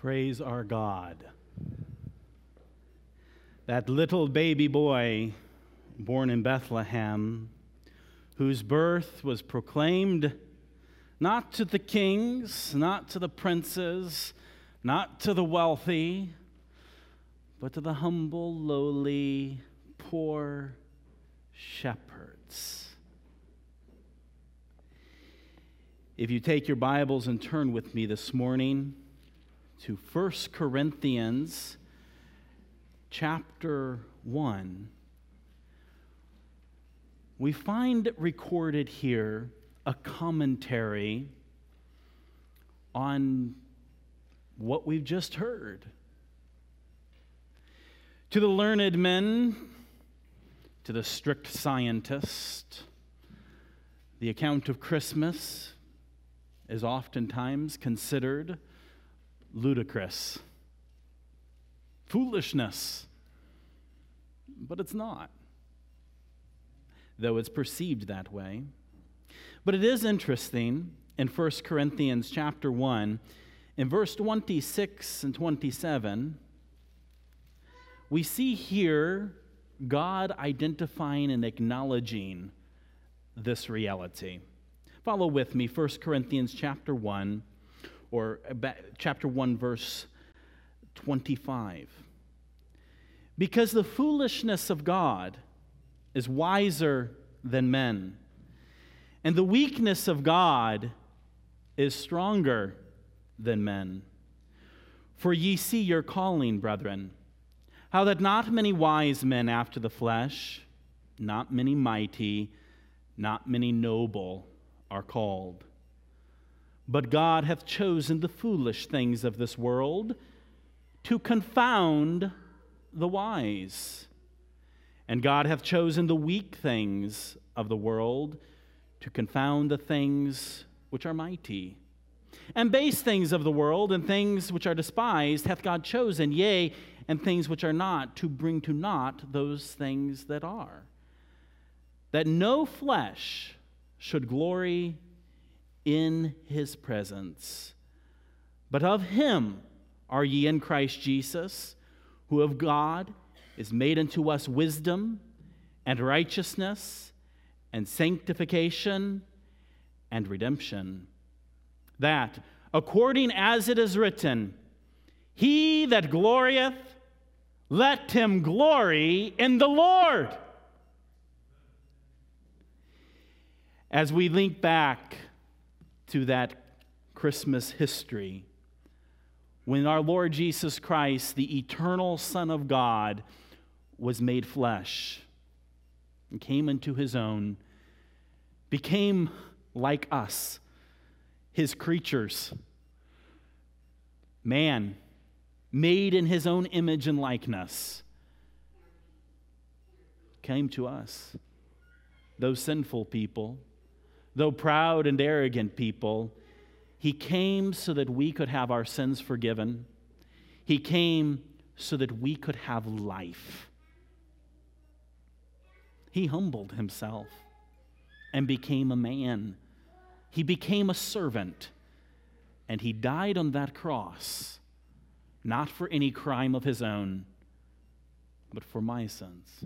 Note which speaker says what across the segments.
Speaker 1: Praise our God. That little baby boy born in Bethlehem, whose birth was proclaimed not to the kings, not to the princes, not to the wealthy, but to the humble, lowly, poor shepherds. If you take your Bibles and turn with me this morning to 1 Corinthians chapter 1, we find recorded here a commentary on what we've just heard. To the learned men, to the strict scientist, the account of Christmas is oftentimes considered ludicrous, foolishness, but it's not, though it's perceived that way. But it is interesting in 1 Corinthians chapter 1, in verse 26 and 27, we see here God identifying and acknowledging this reality. Follow with me 1 Corinthians chapter 1 or chapter 1 verse 25. Because the foolishness of God is wiser than men, and the weakness of God is stronger than men. For ye see your calling, brethren how that not many wise men after the flesh, not many mighty, not many noble are called. But God hath chosen the foolish things of this world to confound the wise. And God hath chosen the weak things of the world to confound the things which are mighty. And base things of the world and things which are despised hath God chosen, yea, and things which are not, to bring to naught those things that are. That no flesh should glory in his presence. But of him are ye in Christ Jesus, who of God is made unto us wisdom and righteousness and sanctification and redemption. That, according as it is written, he that glorieth, let him glory in the Lord. As we link back to that Christmas history, when our Lord Jesus Christ, the eternal Son of God, was made flesh and came into his own, became like us, his creatures, man made in his own image and likeness, came to us. Those sinful people, though proud and arrogant people, he came so that we could have our sins forgiven. He came so that we could have life. He humbled himself and became a man. He became a servant, and he died on that cross not for any crime of his own, but for my sins,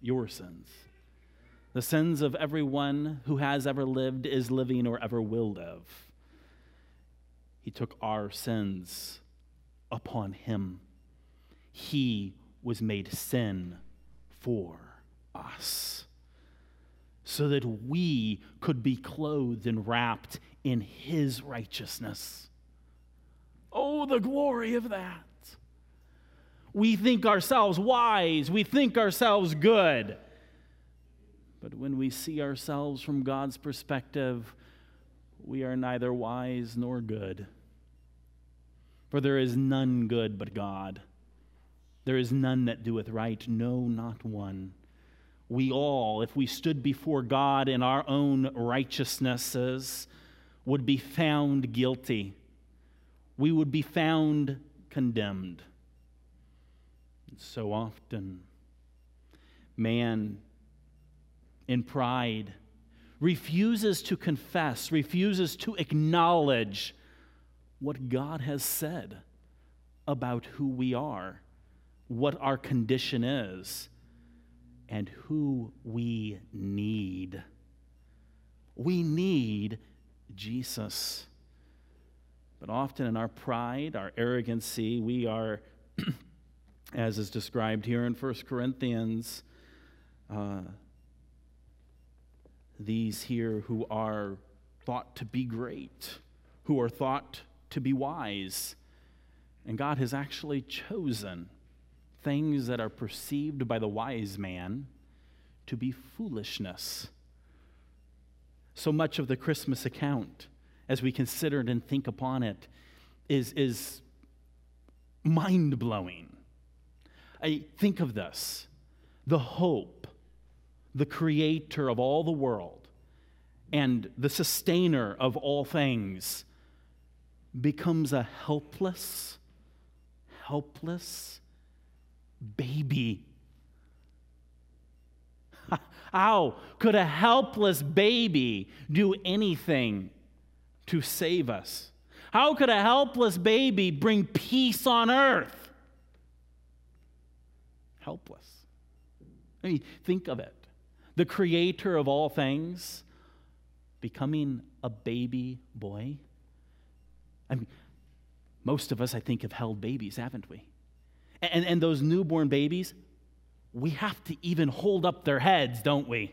Speaker 1: your sins, the sins of everyone who has ever lived, is living, or ever will live. He took our sins upon him. He was made sin for us so that we could be clothed and wrapped in his righteousness. Oh, the glory of that. We think ourselves wise, we think ourselves good. But when we see ourselves from God's perspective, we are neither wise nor good. For there is none good but God. There is none that doeth right, no, not one. We all, if we stood before God in our own righteousnesses, would be found guilty we would be found condemned. So often, man in pride refuses to confess, refuses to acknowledge what God has said about who we are, what our condition is, and who we need. We need Jesus. But often in our pride, our arrogancy, we are, as is described here in 1 Corinthians, uh, these here who are thought to be great, who are thought to be wise. And God has actually chosen things that are perceived by the wise man to be foolishness. So much of the Christmas account, as we consider it and think upon it, is, is mind blowing. I think of this the hope, the creator of all the world, and the sustainer of all things becomes a helpless, helpless baby. How could a helpless baby do anything to save us? How could a helpless baby bring peace on earth? Helpless. I mean, think of it. The creator of all things becoming a baby boy. I mean, most of us, I think, have held babies, haven't we? And, and those newborn babies, we have to even hold up their heads, don't we?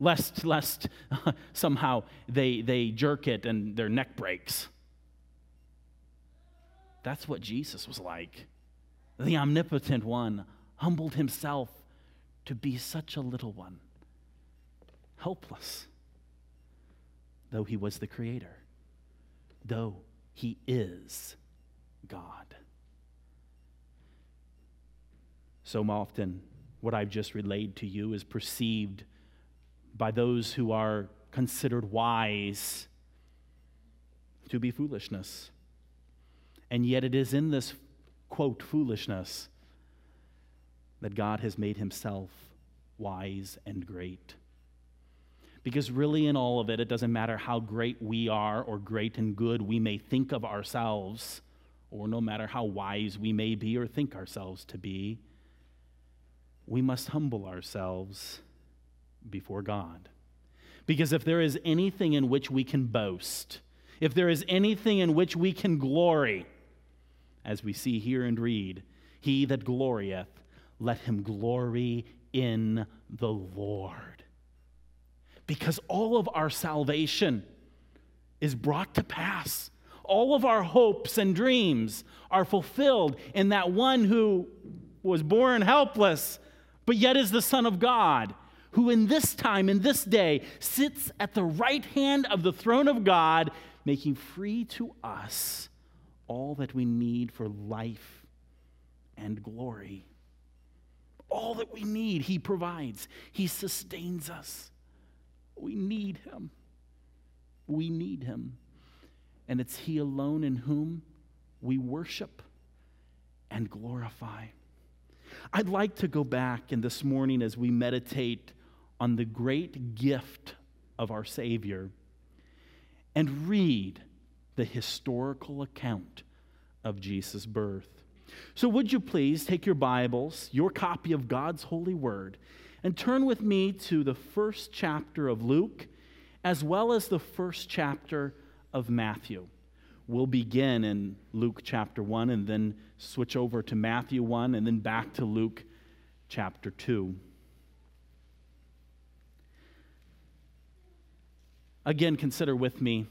Speaker 1: Lest, lest somehow they, they jerk it and their neck breaks. That's what Jesus was like. The omnipotent one humbled himself to be such a little one, helpless, though he was the creator, though he is God. So often, what I've just relayed to you is perceived by those who are considered wise to be foolishness. And yet, it is in this, quote, foolishness that God has made himself wise and great. Because really, in all of it, it doesn't matter how great we are or great and good we may think of ourselves, or no matter how wise we may be or think ourselves to be, we must humble ourselves before God. Because if there is anything in which we can boast, if there is anything in which we can glory, as we see here and read, he that glorieth, let him glory in the Lord because all of our salvation is brought to pass. All of our hopes and dreams are fulfilled in that one who was born helpless, but yet is the Son of God, who in this time, in this day, sits at the right hand of the throne of God, making free to us all that we need for life and glory. All that we need, He provides, He sustains us. We need him. We need him. And it's he alone in whom we worship and glorify. I'd like to go back and this morning as we meditate on the great gift of our Savior and read the historical account of Jesus' birth. So, would you please take your Bibles, your copy of God's holy word, and turn with me to the first chapter of Luke, as well as the first chapter of Matthew. We'll begin in Luke chapter 1 and then switch over to Matthew 1 and then back to Luke chapter 2. Again, consider with me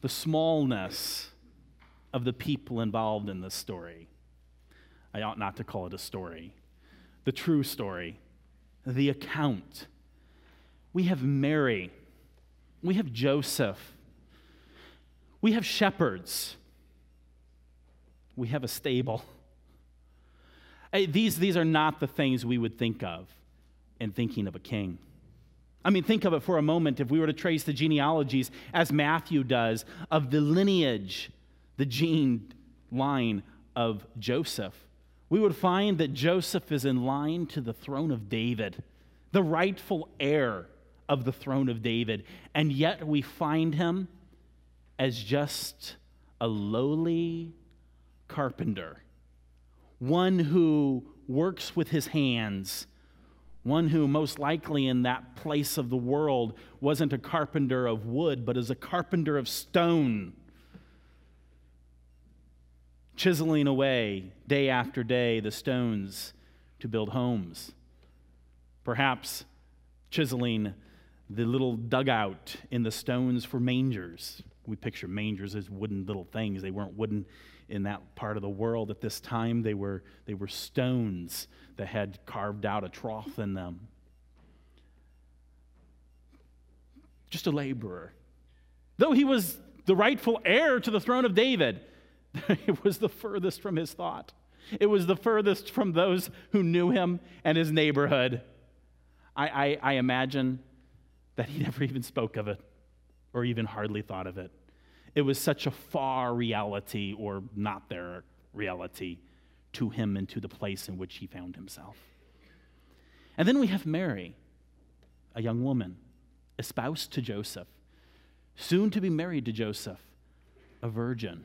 Speaker 1: the smallness of the people involved in this story. I ought not to call it a story the true story, the account. We have Mary, we have Joseph, we have shepherds, we have a stable. These, these are not the things we would think of in thinking of a king. I mean, think of it for a moment if we were to trace the genealogies, as Matthew does, of the lineage, the gene line of Joseph we would find that Joseph is in line to the throne of David, the rightful heir of the throne of David. And yet we find him as just a lowly carpenter, one who works with his hands, one who most likely in that place of the world wasn't a carpenter of wood, but is a carpenter of stone, chiseling away day after day the stones to build homes. Perhaps chiseling the little dugout in the stones for mangers. We picture mangers as wooden little things. They weren't wooden in that part of the world at this time. They were, they were stones that had carved out a trough in them. Just a laborer. Though he was the rightful heir to the throne of David, it was the furthest from his thought. It was the furthest from those who knew him and his neighborhood. I, I, I imagine that he never even spoke of it or even hardly thought of it. It was such a far reality or not their reality to him and to the place in which he found himself. And then we have Mary, a young woman, espoused to Joseph, soon to be married to Joseph, a virgin.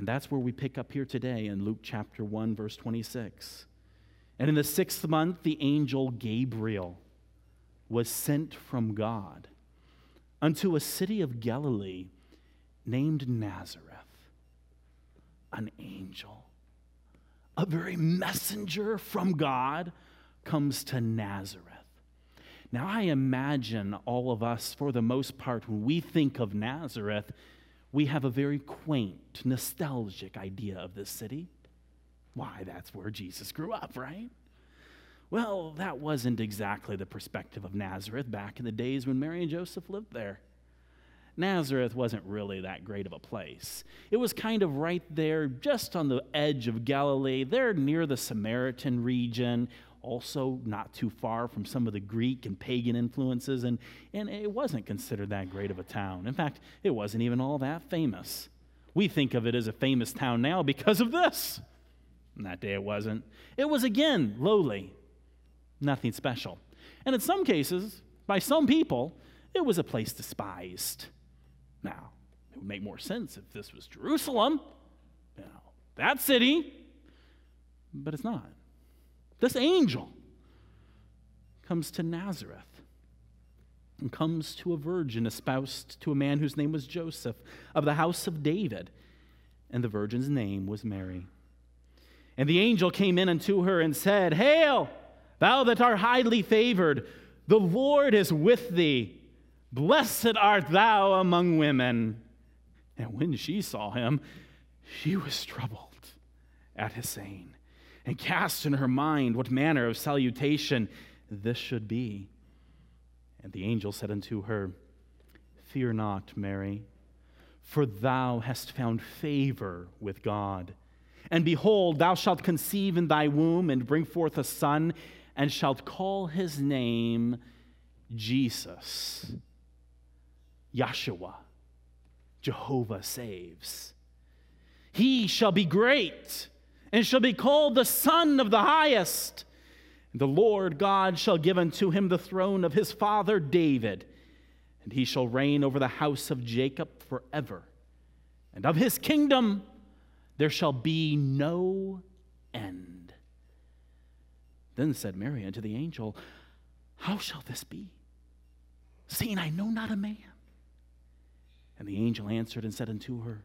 Speaker 1: And that's where we pick up here today in Luke chapter 1, verse 26. And in the sixth month, the angel Gabriel was sent from God unto a city of Galilee named Nazareth. An angel, a very messenger from God, comes to Nazareth. Now, I imagine all of us, for the most part, when we think of Nazareth, we have a very quaint, nostalgic idea of this city. Why, that's where Jesus grew up, right? Well, that wasn't exactly the perspective of Nazareth back in the days when Mary and Joseph lived there. Nazareth wasn't really that great of a place. It was kind of right there, just on the edge of Galilee. They're near the Samaritan region, also not too far from some of the Greek and pagan influences, and, and it wasn't considered that great of a town. In fact, it wasn't even all that famous. We think of it as a famous town now because of this. And that day it wasn't. It was again lowly, nothing special. And in some cases, by some people, it was a place despised. Now, it would make more sense if this was Jerusalem, you know, that city, but it's not. This angel comes to Nazareth and comes to a virgin espoused to a man whose name was Joseph of the house of David, and the virgin's name was Mary. And the angel came in unto her and said, Hail! Thou that art highly favored, the Lord is with thee. Blessed art thou among women. And when she saw him, she was troubled at his saying, and cast in her mind what manner of salutation this should be. And the angel said unto her, Fear not, Mary, for thou hast found favor with God. And behold, thou shalt conceive in thy womb and bring forth a son and shalt call his name Jesus. Yahshua, Jehovah saves. He shall be great and shall be called the Son of the Highest. The Lord God shall give unto him the throne of his father David, and he shall reign over the house of Jacob forever. And of his kingdom there shall be no end. Then said Mary unto the angel, How shall this be? Seeing I know not a man. And the angel answered and said unto her,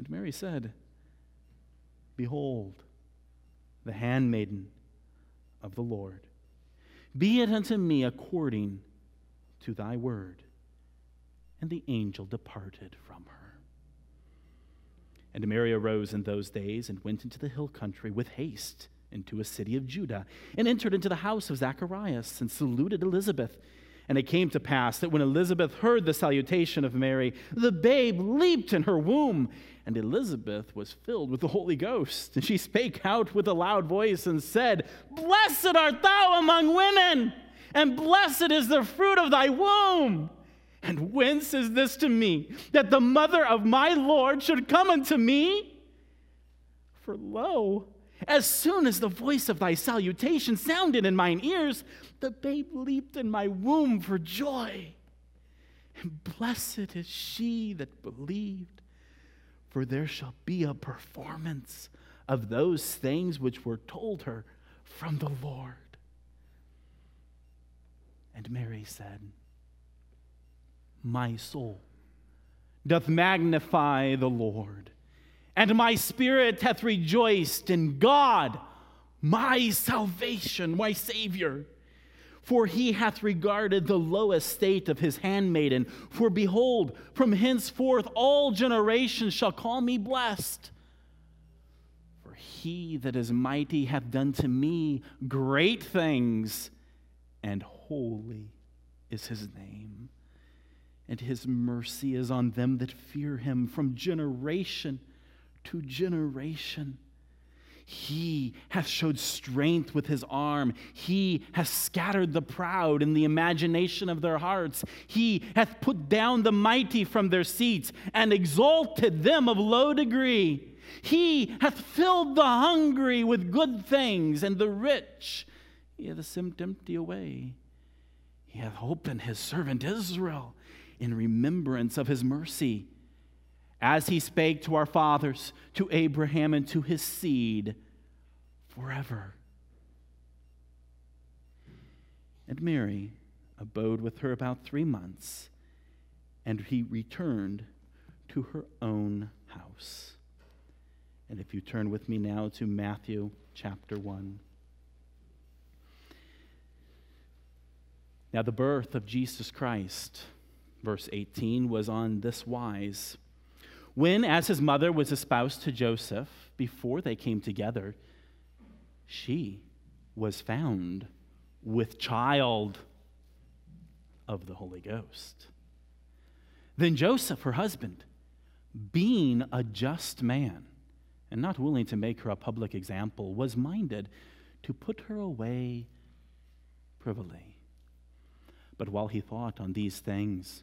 Speaker 1: And Mary said, Behold, the handmaiden of the Lord. Be it unto me according to thy word. And the angel departed from her. And Mary arose in those days and went into the hill country with haste into a city of Judah, and entered into the house of Zacharias, and saluted Elizabeth. And it came to pass that when Elizabeth heard the salutation of Mary, the babe leaped in her womb. And Elizabeth was filled with the Holy Ghost. And she spake out with a loud voice and said, Blessed art thou among women, and blessed is the fruit of thy womb. And whence is this to me, that the mother of my Lord should come unto me? For lo, as soon as the voice of thy salutation sounded in mine ears, the babe leaped in my womb for joy. And blessed is she that believed, for there shall be a performance of those things which were told her from the Lord. And Mary said, My soul doth magnify the Lord and my spirit hath rejoiced in God, my salvation, my Savior. For he hath regarded the low estate of his handmaiden. For behold, from henceforth all generations shall call me blessed. For he that is mighty hath done to me great things, and holy is his name. And his mercy is on them that fear him from generation to generation. He hath showed strength with his arm. He hath scattered the proud in the imagination of their hearts. He hath put down the mighty from their seats and exalted them of low degree. He hath filled the hungry with good things, and the rich he hath sent empty away. He hath opened his servant Israel in remembrance of his mercy as he spake to our fathers, to Abraham, and to his seed forever. And Mary abode with her about three months, and he returned to her own house. And if you turn with me now to Matthew chapter 1. Now, the birth of Jesus Christ, verse 18, was on this wise. When, as his mother was espoused to Joseph, before they came together, she was found with child of the Holy Ghost. Then Joseph, her husband, being a just man and not willing to make her a public example, was minded to put her away privily. But while he thought on these things,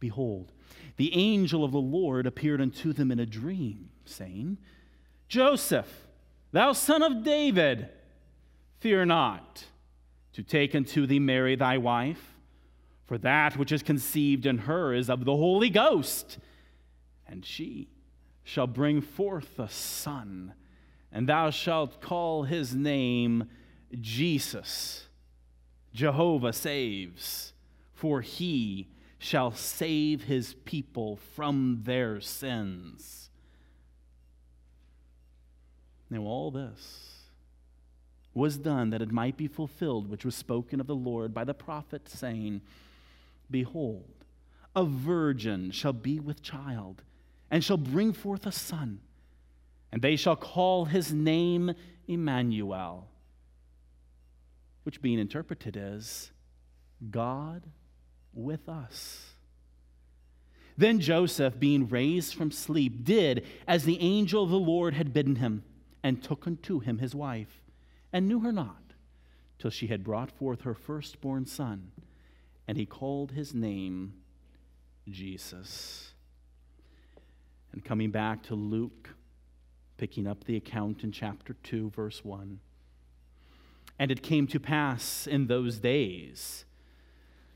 Speaker 1: Behold, the angel of the Lord appeared unto them in a dream, saying, Joseph, thou son of David, fear not to take unto thee Mary thy wife, for that which is conceived in her is of the Holy Ghost, and she shall bring forth a son, and thou shalt call his name Jesus. Jehovah saves, for he shall save his people from their sins. Now, all this was done that it might be fulfilled, which was spoken of the Lord by the prophet, saying, Behold, a virgin shall be with child, and shall bring forth a son, and they shall call his name Emmanuel, which being interpreted as God with us. Then Joseph, being raised from sleep, did as the angel of the Lord had bidden him, and took unto him his wife, and knew her not, till she had brought forth her firstborn son, and he called his name Jesus. And coming back to Luke, picking up the account in chapter 2, verse 1. And it came to pass in those days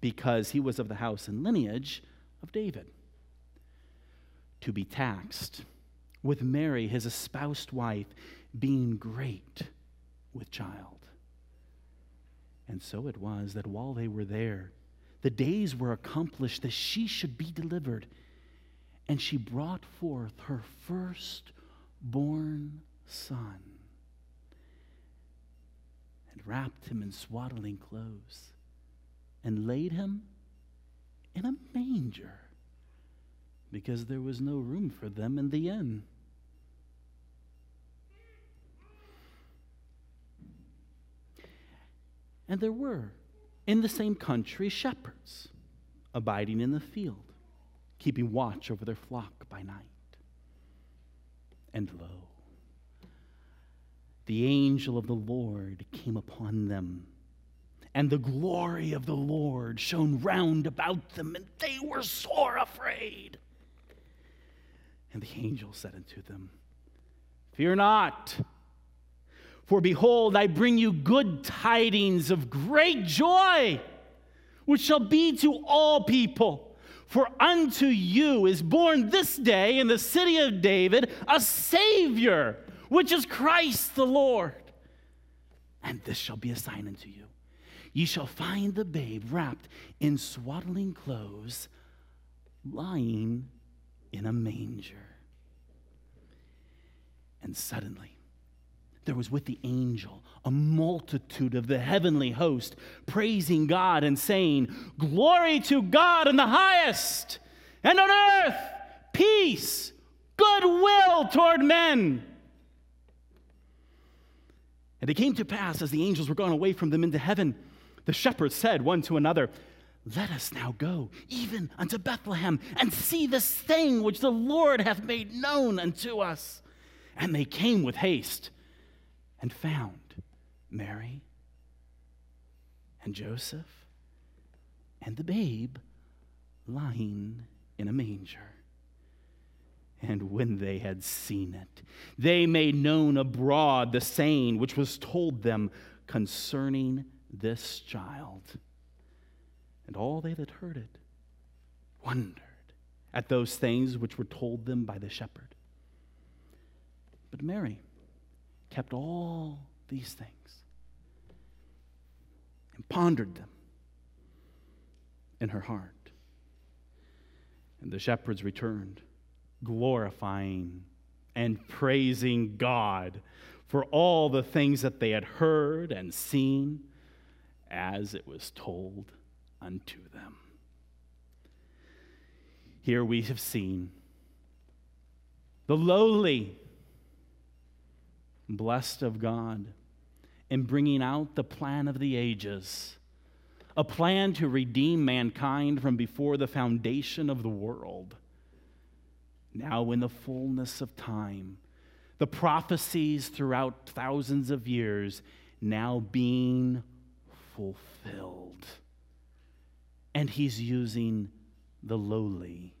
Speaker 1: because he was of the house and lineage of David. To be taxed with Mary, his espoused wife, being great with child. And so it was that while they were there, the days were accomplished that she should be delivered. And she brought forth her firstborn son and wrapped him in swaddling clothes and laid him in a manger because there was no room for them in the inn. And there were in the same country shepherds abiding in the field, keeping watch over their flock by night. And lo, the angel of the Lord came upon them, and the glory of the Lord shone round about them, and they were sore afraid. And the angel said unto them, Fear not. For behold, I bring you good tidings of great joy, which shall be to all people. For unto you is born this day in the city of David a Savior, which is Christ the Lord. And this shall be a sign unto you. Ye shall find the babe wrapped in swaddling clothes, lying in a manger. And suddenly, there was with the angel a multitude of the heavenly host praising God and saying, Glory to God in the highest, and on earth, peace, goodwill toward men. And it came to pass as the angels were gone away from them into heaven, the shepherds said one to another, Let us now go, even unto Bethlehem, and see this thing which the Lord hath made known unto us. And they came with haste and found Mary and Joseph and the babe lying in a manger. And when they had seen it, they made known abroad the saying which was told them concerning this child. And all they that heard it wondered at those things which were told them by the shepherd. But Mary, kept all these things and pondered them in her heart. And the shepherds returned, glorifying and praising God for all the things that they had heard and seen as it was told unto them. Here we have seen the lowly blessed of God in bringing out the plan of the ages, a plan to redeem mankind from before the foundation of the world. Now, in the fullness of time, the prophecies throughout thousands of years now being fulfilled. And he's using the lowly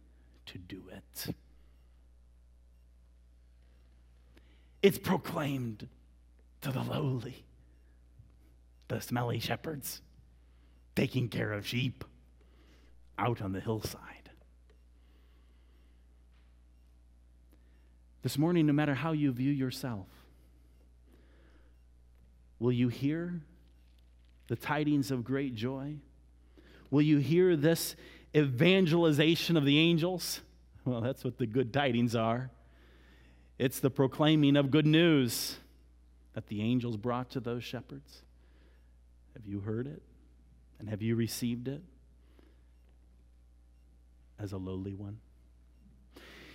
Speaker 1: to do it. It's proclaimed to the lowly, the smelly shepherds taking care of sheep out on the hillside. This morning, no matter how you view yourself, will you hear the tidings of great joy? Will you hear this evangelization of the angels? Well, that's what the good tidings are. It's the proclaiming of good news that the angels brought to those shepherds. Have you heard it? And have you received it as a lowly one?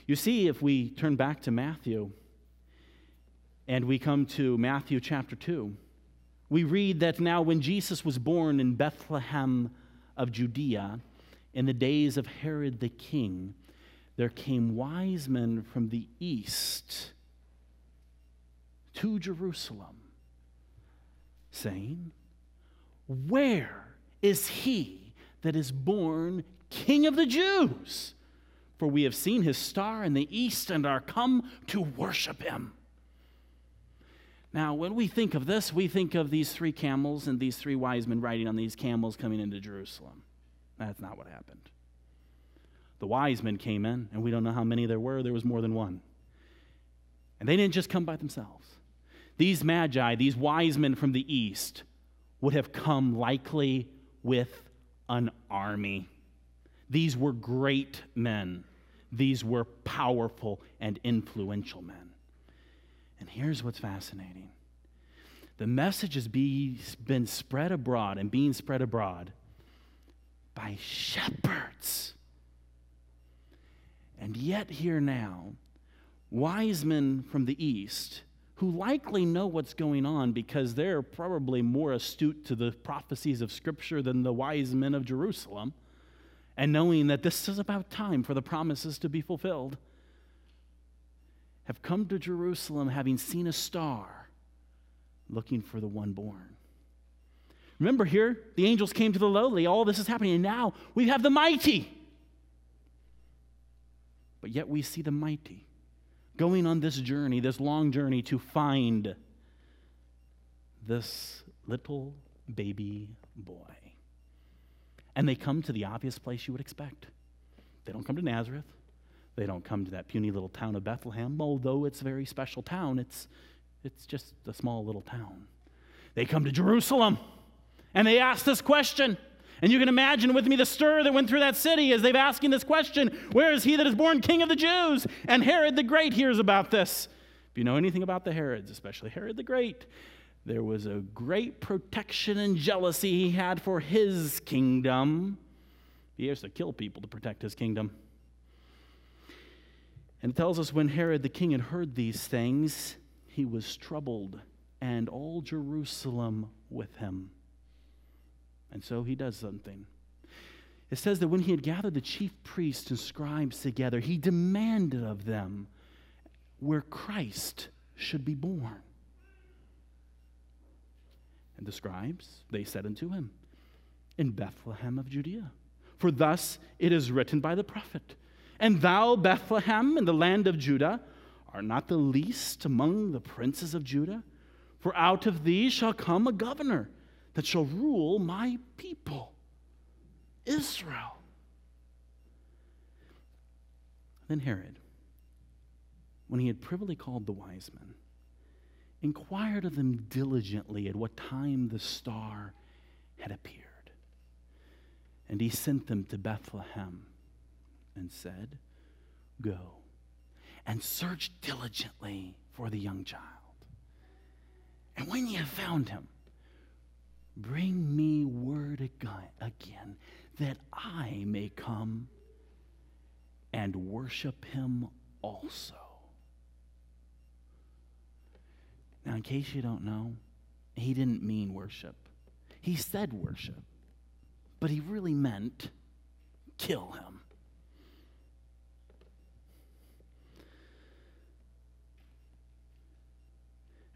Speaker 1: You see, if we turn back to Matthew and we come to Matthew chapter 2, we read that now when Jesus was born in Bethlehem of Judea in the days of Herod the king, there came wise men from the east to Jerusalem, saying, Where is he that is born King of the Jews? For we have seen his star in the east and are come to worship him. Now, when we think of this, we think of these three camels and these three wise men riding on these camels coming into Jerusalem. That's not what happened. The wise men came in, and we don't know how many there were. There was more than one. And they didn't just come by themselves. These magi, these wise men from the east, would have come likely with an army. These were great men. These were powerful and influential men. And here's what's fascinating the message has be, been spread abroad and being spread abroad by shepherds. And yet, here now, wise men from the east who likely know what's going on because they're probably more astute to the prophecies of Scripture than the wise men of Jerusalem, and knowing that this is about time for the promises to be fulfilled, have come to Jerusalem having seen a star looking for the one born. Remember here, the angels came to the lowly. All this is happening, and now we have the mighty. But yet we see the mighty going on this journey, this long journey to find this little baby boy. And they come to the obvious place you would expect. They don't come to Nazareth. They don't come to that puny little town of Bethlehem, although it's a very special town. It's, it's just a small little town. They come to Jerusalem and they ask this question. And you can imagine with me the stir that went through that city as they've asking this question Where is he that is born king of the Jews? And Herod the Great hears about this. If you know anything about the Herods, especially Herod the Great, there was a great protection and jealousy he had for his kingdom. He has to kill people to protect his kingdom. And it tells us when Herod the king had heard these things, he was troubled, and all Jerusalem with him. And so he does something. It says that when he had gathered the chief priests and scribes together, he demanded of them where Christ should be born. And the scribes, they said unto him, In Bethlehem of Judea. For thus it is written by the prophet, And thou, Bethlehem, in the land of Judah, art not the least among the princes of Judah? For out of thee shall come a governor that shall rule my people, Israel. Then Herod, when he had privily called the wise men, inquired of them diligently at what time the star had appeared. And he sent them to Bethlehem and said, Go and search diligently for the young child. And when ye have found him, Bring me word again that I may come and worship him also. Now, in case you don't know, he didn't mean worship. He said worship, but he really meant kill him.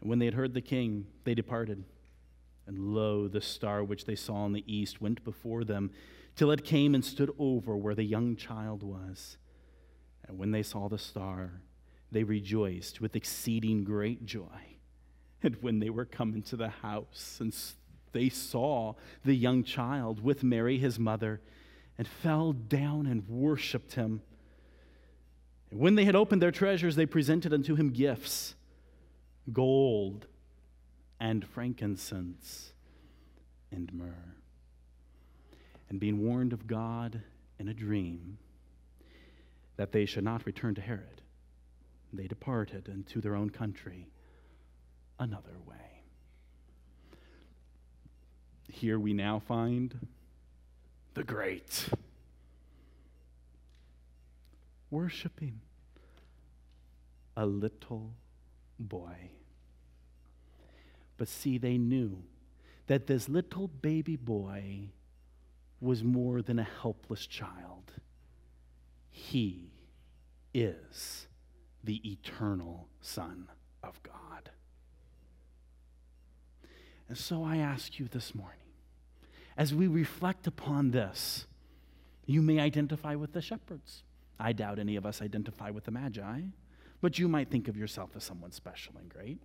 Speaker 1: And when they had heard the king, they departed. And lo, the star which they saw in the east went before them, till it came and stood over where the young child was. And when they saw the star, they rejoiced with exceeding great joy. And when they were come into the house, and they saw the young child with Mary his mother, and fell down and worshipped him. And when they had opened their treasures, they presented unto him gifts gold and frankincense and myrrh. And being warned of God in a dream that they should not return to Herod, they departed into their own country another way. Here we now find the great worshiping a little boy. But see, they knew that this little baby boy was more than a helpless child. He is the eternal Son of God. And so I ask you this morning, as we reflect upon this, you may identify with the shepherds. I doubt any of us identify with the Magi, but you might think of yourself as someone special and great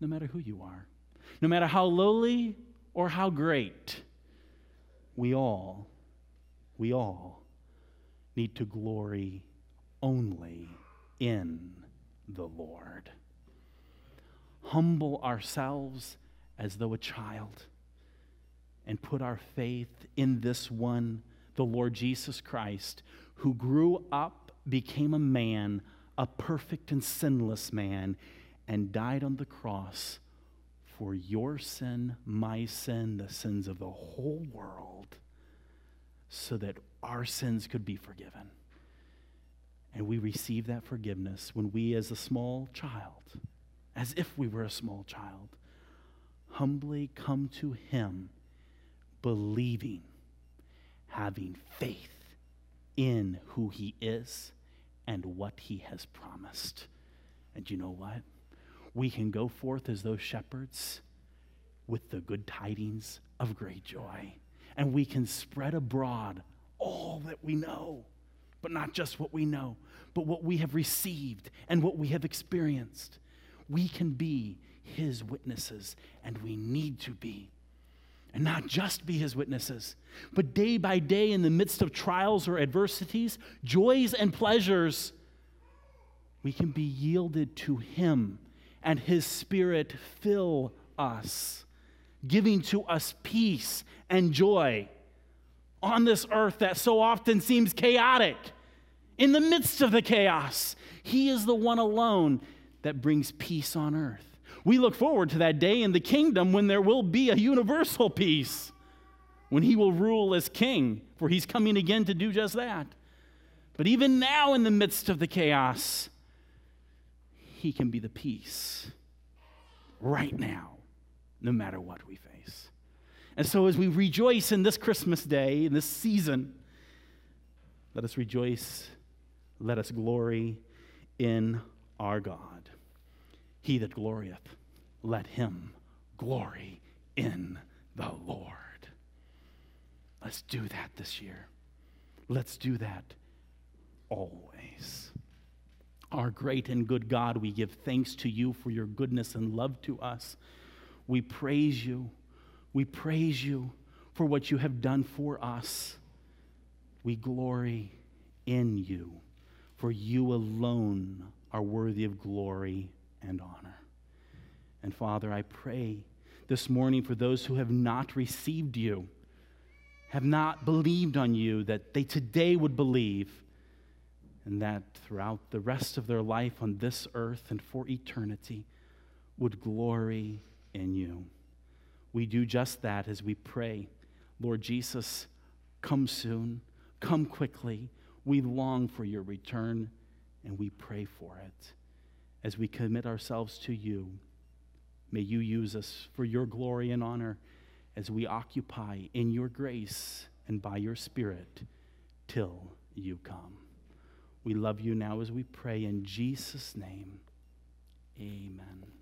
Speaker 1: no matter who you are, no matter how lowly or how great, we all, we all need to glory only in the Lord. Humble ourselves as though a child and put our faith in this one, the Lord Jesus Christ, who grew up, became a man, a perfect and sinless man, and died on the cross for your sin, my sin, the sins of the whole world, so that our sins could be forgiven. And we receive that forgiveness when we, as a small child, as if we were a small child, humbly come to Him, believing, having faith in who He is and what He has promised. And you know what? We can go forth as those shepherds with the good tidings of great joy. And we can spread abroad all that we know, but not just what we know, but what we have received and what we have experienced. We can be his witnesses, and we need to be. And not just be his witnesses, but day by day, in the midst of trials or adversities, joys and pleasures, we can be yielded to him and his spirit fill us, giving to us peace and joy on this earth that so often seems chaotic. In the midst of the chaos, he is the one alone that brings peace on earth. We look forward to that day in the kingdom when there will be a universal peace, when he will rule as king, for he's coming again to do just that. But even now, in the midst of the chaos, he can be the peace right now, no matter what we face. And so, as we rejoice in this Christmas day, in this season, let us rejoice, let us glory in our God. He that glorieth, let him glory in the Lord. Let's do that this year. Let's do that always. Our great and good God, we give thanks to you for your goodness and love to us. We praise you. We praise you for what you have done for us. We glory in you, for you alone are worthy of glory and honor. And Father, I pray this morning for those who have not received you, have not believed on you, that they today would believe, and that throughout the rest of their life on this earth and for eternity would glory in you. We do just that as we pray. Lord Jesus, come soon, come quickly. We long for your return, and we pray for it. As we commit ourselves to you, may you use us for your glory and honor as we occupy in your grace and by your Spirit till you come. We love you now as we pray in Jesus' name. Amen.